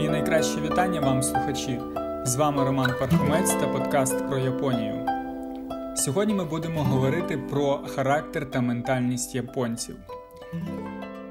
Мої найкращі вітання вам, слухачі! З вами Роман Пархомець та подкаст про Японію. Сьогодні ми будемо говорити про характер та ментальність японців.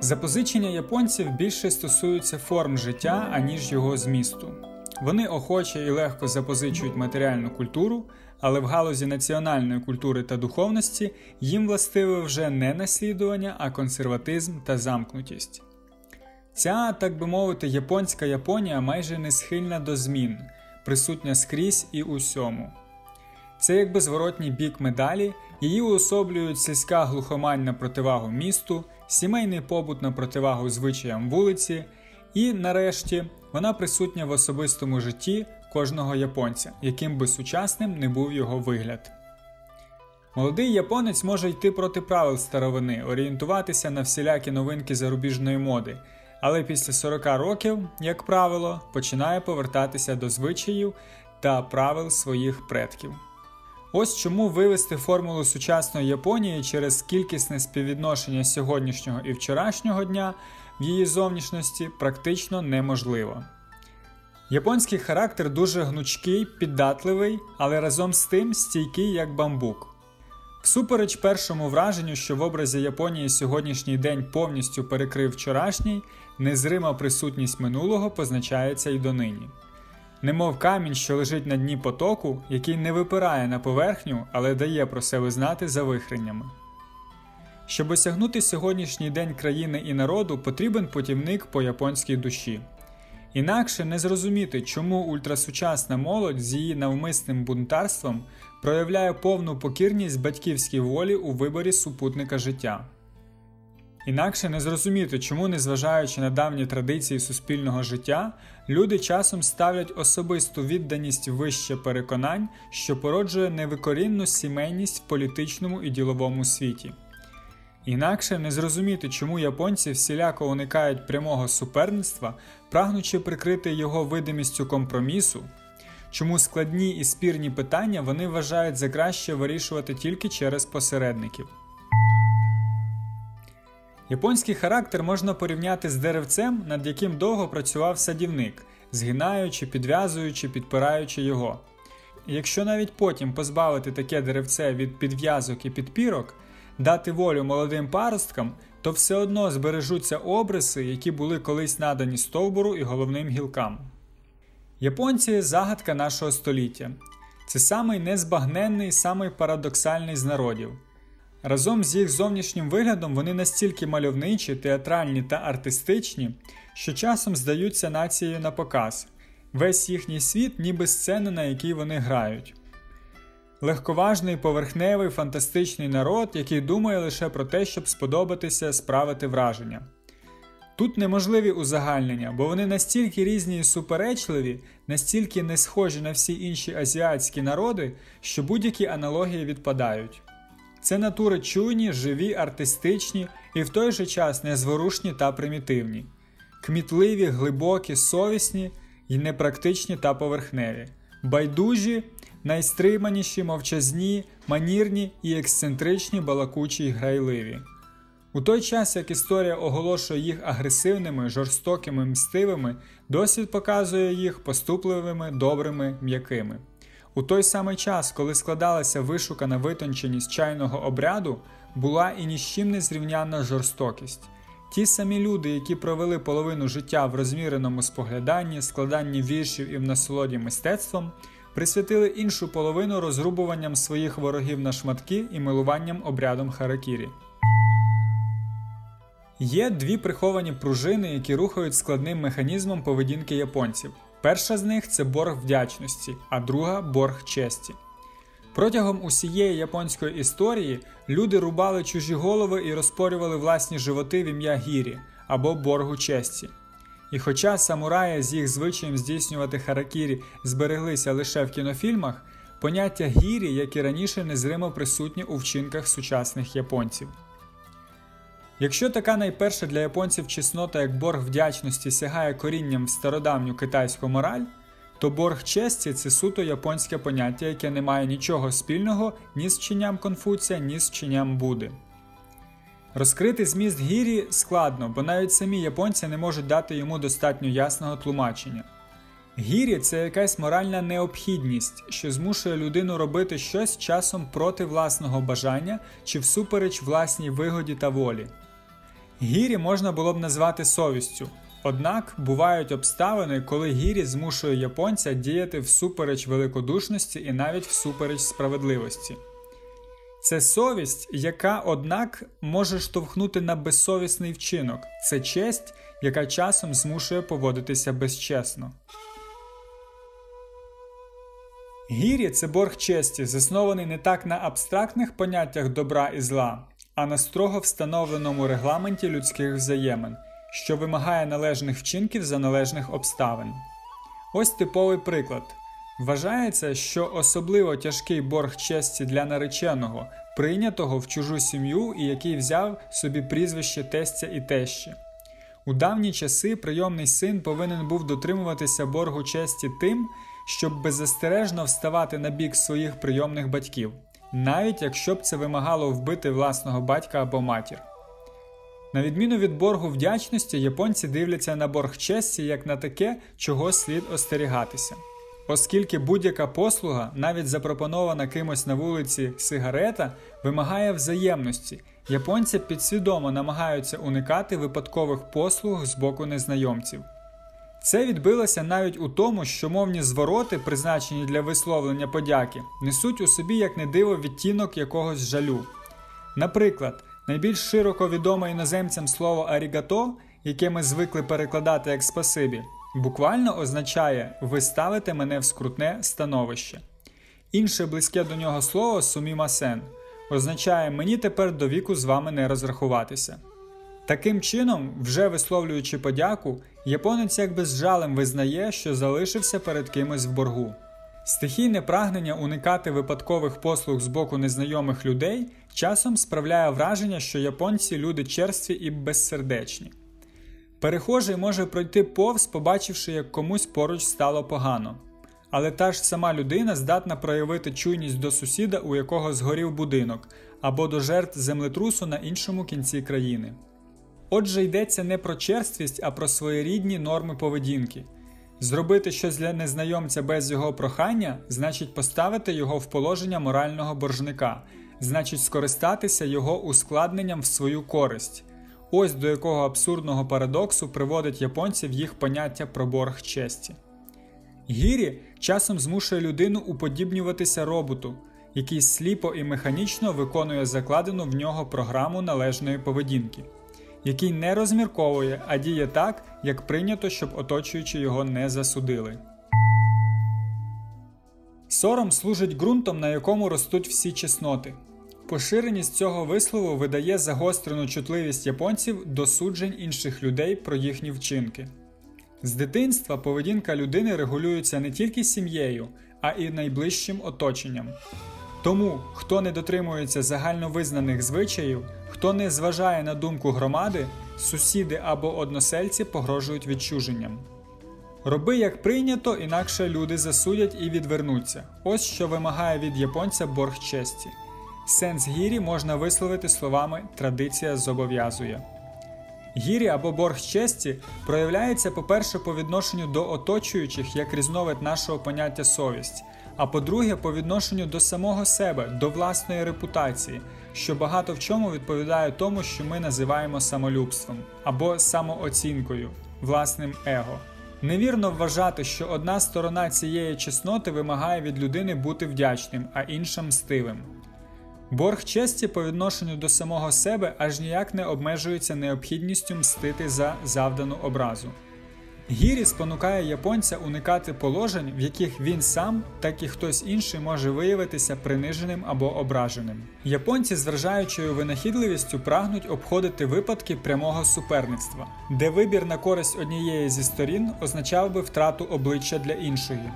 Запозичення японців більше стосуються форм життя, аніж його змісту. Вони охоче і легко запозичують матеріальну культуру, але в галузі національної культури та духовності їм властиве вже не наслідування, а консерватизм та замкнутість. Ця, так би мовити, японська Японія майже не схильна до змін, присутня скрізь і усьому. Це якби зворотній бік медалі, її уособлюють сільська глухомань на противагу місту, сімейний побут на противагу звичаям вулиці, і, нарешті, вона присутня в особистому житті кожного японця, яким би сучасним не був його вигляд. Молодий японець може йти проти правил старовини, орієнтуватися на всілякі новинки зарубіжної моди, але після 40 років, як правило, починає повертатися до звичаїв та правил своїх предків. Ось чому вивести формулу сучасної Японії через кількісне співвідношення сьогоднішнього і вчорашнього дня в її зовнішності практично неможливо. Японський характер дуже гнучкий, піддатливий, але разом з тим стійкий як бамбук. Всупереч першому враженню, що в образі Японії сьогоднішній день повністю перекрив вчорашній, незрима присутність минулого позначається й донині. Немов камінь, що лежить на дні потоку, який не випирає на поверхню, але дає про себе знати за вихреннями. Щоб осягнути сьогоднішній день країни і народу, потрібен путівник по японській душі. Інакше не зрозуміти, чому ультрасучасна молодь з її навмисним бунтарством проявляє повну покірність батьківській волі у виборі супутника життя. Інакше не зрозуміти, чому, незважаючи на давні традиції суспільного життя, люди часом ставлять особисту відданість вище переконань, що породжує невикорінну сімейність в політичному і діловому світі. Інакше не зрозуміти, чому японці всіляко уникають прямого суперництва, прагнучи прикрити його видимістю компромісу, чому складні і спірні питання вони вважають за краще вирішувати тільки через посередників. Японський характер можна порівняти з деревцем, над яким довго працював садівник, згинаючи, підв'язуючи, підпираючи його. Якщо навіть потім позбавити таке деревце від підв'язок і підпірок, дати волю молодим паросткам, то все одно збережуться обриси, які були колись надані стовбуру і головним гілкам. Японці загадка нашого століття. Це самий незбагненний, самий парадоксальний з народів. Разом з їх зовнішнім виглядом вони настільки мальовничі, театральні та артистичні, що часом здаються нацією на показ, весь їхній світ, ніби сцена, на якій вони грають. Легковажний, поверхневий, фантастичний народ, який думає лише про те, щоб сподобатися, справити враження. Тут неможливі узагальнення, бо вони настільки різні і суперечливі, настільки не схожі на всі інші азіатські народи, що будь-які аналогії відпадають. Це натури чуйні, живі, артистичні і в той же час незворушні та примітивні, кмітливі, глибокі, совісні і непрактичні та поверхневі, байдужі, найстриманіші, мовчазні, манірні і ексцентричні, балакучі й грайливі. У той час, як історія оголошує їх агресивними, жорстокими, мстивими, досвід показує їх поступливими, добрими, м'якими. У той самий час, коли складалася вишукана витонченість чайного обряду, була і ні з чим не зрівнянна жорстокість. Ті самі люди, які провели половину життя в розміреному спогляданні, складанні віршів і в насолоді мистецтвом, присвятили іншу половину розрубуванням своїх ворогів на шматки і милуванням обрядом харакірі. Є дві приховані пружини, які рухають складним механізмом поведінки японців. Перша з них це борг вдячності, а друга борг честі. Протягом усієї японської історії люди рубали чужі голови і розпорювали власні животи в ім'я гірі або боргу честі. І хоча самураї з їх звичаєм здійснювати харакірі збереглися лише в кінофільмах, поняття гірі, як і раніше, незримо присутнє у вчинках сучасних японців. Якщо така найперша для японців чеснота, як борг вдячності сягає корінням в стародавню китайську мораль, то борг честі це суто японське поняття, яке не має нічого спільного ні з вченням Конфуція, ні з вченням Буди. Розкрити зміст гірі складно, бо навіть самі японці не можуть дати йому достатньо ясного тлумачення. Гірі це якась моральна необхідність, що змушує людину робити щось часом проти власного бажання чи всупереч власній вигоді та волі. Гірі можна було б назвати совістю, однак бувають обставини, коли гірі змушує японця діяти всупереч великодушності і навіть всупереч справедливості. Це совість, яка, однак, може штовхнути на безсовісний вчинок, це честь, яка часом змушує поводитися безчесно. Гірі це борг честі, заснований не так на абстрактних поняттях добра і зла, а на строго встановленому регламенті людських взаємин, що вимагає належних вчинків за належних обставин. Ось типовий приклад. Вважається, що особливо тяжкий борг честі для нареченого, прийнятого в чужу сім'ю і який взяв собі прізвище тестя і тещі. У давні часи прийомний син повинен був дотримуватися боргу честі тим, щоб беззастережно вставати на бік своїх прийомних батьків, навіть якщо б це вимагало вбити власного батька або матір. На відміну від боргу вдячності, японці дивляться на борг честі як на таке, чого слід остерігатися. Оскільки будь-яка послуга, навіть запропонована кимось на вулиці сигарета, вимагає взаємності, японці підсвідомо намагаються уникати випадкових послуг з боку незнайомців. Це відбилося навіть у тому, що мовні звороти, призначені для висловлення подяки, несуть у собі як не диво відтінок якогось жалю. Наприклад, найбільш широко відоме іноземцям слово арігато, яке ми звикли перекладати як спасибі, буквально означає ви ставите мене в скрутне становище. Інше близьке до нього слово сумімасен означає мені тепер до віку з вами не розрахуватися. Таким чином, вже висловлюючи подяку, японець якби з жалем визнає, що залишився перед кимось в боргу. Стихійне прагнення уникати випадкових послуг з боку незнайомих людей часом справляє враження, що японці люди черстві і безсердечні. Перехожий може пройти повз, побачивши, як комусь поруч стало погано. Але та ж сама людина здатна проявити чуйність до сусіда, у якого згорів будинок, або до жертв землетрусу на іншому кінці країни. Отже, йдеться не про черствість, а про своєрідні норми поведінки. Зробити щось для незнайомця без його прохання значить поставити його в положення морального боржника, значить скористатися його ускладненням в свою користь. Ось до якого абсурдного парадоксу приводить японців їх поняття про борг честі. Гірі часом змушує людину уподібнюватися роботу, який сліпо і механічно виконує закладену в нього програму належної поведінки який не розмірковує, а діє так, як прийнято, щоб оточуючи його не засудили. Сором служить ґрунтом, на якому ростуть всі чесноти. Поширеність цього вислову видає загострену чутливість японців до суджень інших людей про їхні вчинки. З дитинства поведінка людини регулюється не тільки сім'єю, а й найближчим оточенням. Тому, хто не дотримується загальновизнаних звичаїв, хто не зважає на думку громади, сусіди або односельці погрожують відчуженням. Роби як прийнято, інакше люди засудять і відвернуться. Ось що вимагає від японця борг честі. Сенс гірі можна висловити словами традиція зобов'язує. Гірі або борг честі проявляється, по-перше, по відношенню до оточуючих як різновид нашого поняття совість а по-друге, по відношенню до самого себе, до власної репутації, що багато в чому відповідає тому, що ми називаємо самолюбством або самооцінкою, власним его. Невірно вважати, що одна сторона цієї чесноти вимагає від людини бути вдячним, а інша мстивим. Борг честі по відношенню до самого себе аж ніяк не обмежується необхідністю мстити за завдану образу. Гірі спонукає японця уникати положень, в яких він сам, так і хтось інший може виявитися приниженим або ображеним. Японці з вражаючою винахідливістю прагнуть обходити випадки прямого суперництва, де вибір на користь однієї зі сторін означав би втрату обличчя для іншої.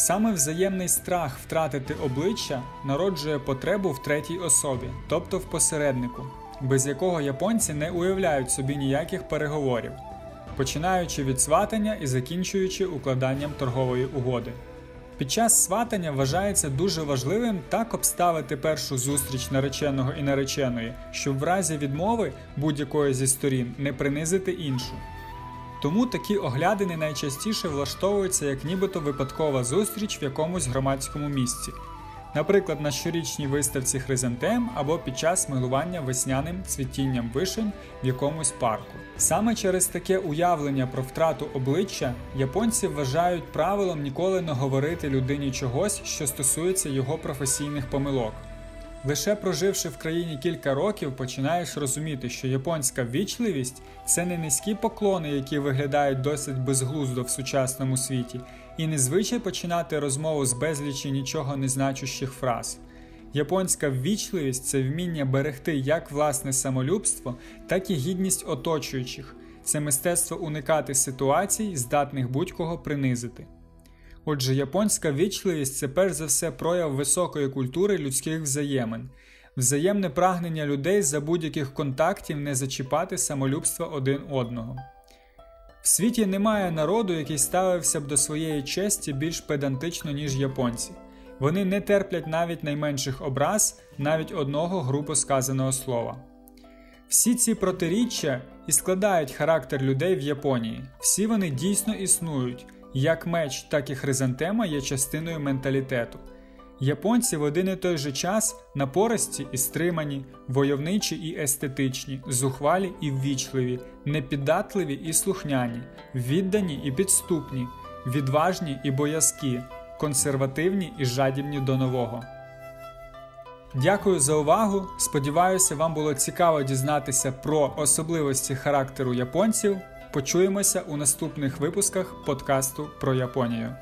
Саме взаємний страх втратити обличчя народжує потребу в третій особі, тобто в посереднику, без якого японці не уявляють собі ніяких переговорів починаючи від сватання і закінчуючи укладанням торгової угоди. Під час сватання вважається дуже важливим так обставити першу зустріч нареченого і нареченої, щоб в разі відмови будь-якої зі сторін не принизити іншу. Тому такі оглядини найчастіше влаштовуються як нібито випадкова зустріч в якомусь громадському місці, наприклад, на щорічній виставці хризантем або під час милування весняним цвітінням вишень в якомусь парку. Саме через таке уявлення про втрату обличчя японці вважають правилом ніколи не говорити людині чогось, що стосується його професійних помилок. Лише проживши в країні кілька років, починаєш розуміти, що японська ввічливість це не низькі поклони, які виглядають досить безглуздо в сучасному світі, і не звичай починати розмову з безлічі нічого не значущих фраз. Японська ввічливість це вміння берегти як власне самолюбство, так і гідність оточуючих. Це мистецтво уникати ситуацій, здатних будь-кого принизити. Отже, японська вічливість це перш за все прояв високої культури людських взаємин, взаємне прагнення людей за будь-яких контактів не зачіпати самолюбства один одного. В світі немає народу, який ставився б до своєї честі більш педантично, ніж японці. Вони не терплять навіть найменших образ, навіть одного грубо сказаного слова. Всі ці протиріччя і складають характер людей в Японії, всі вони дійсно існують. Як меч, так і хризантема є частиною менталітету. Японці в один і той же час напористі і стримані, войовничі і естетичні, зухвалі і ввічливі, непіддатливі і слухняні, віддані і підступні, відважні і боязкі, консервативні і жадібні до нового. Дякую за увагу. Сподіваюся, вам було цікаво дізнатися про особливості характеру японців. Почуємося у наступних випусках подкасту про Японію.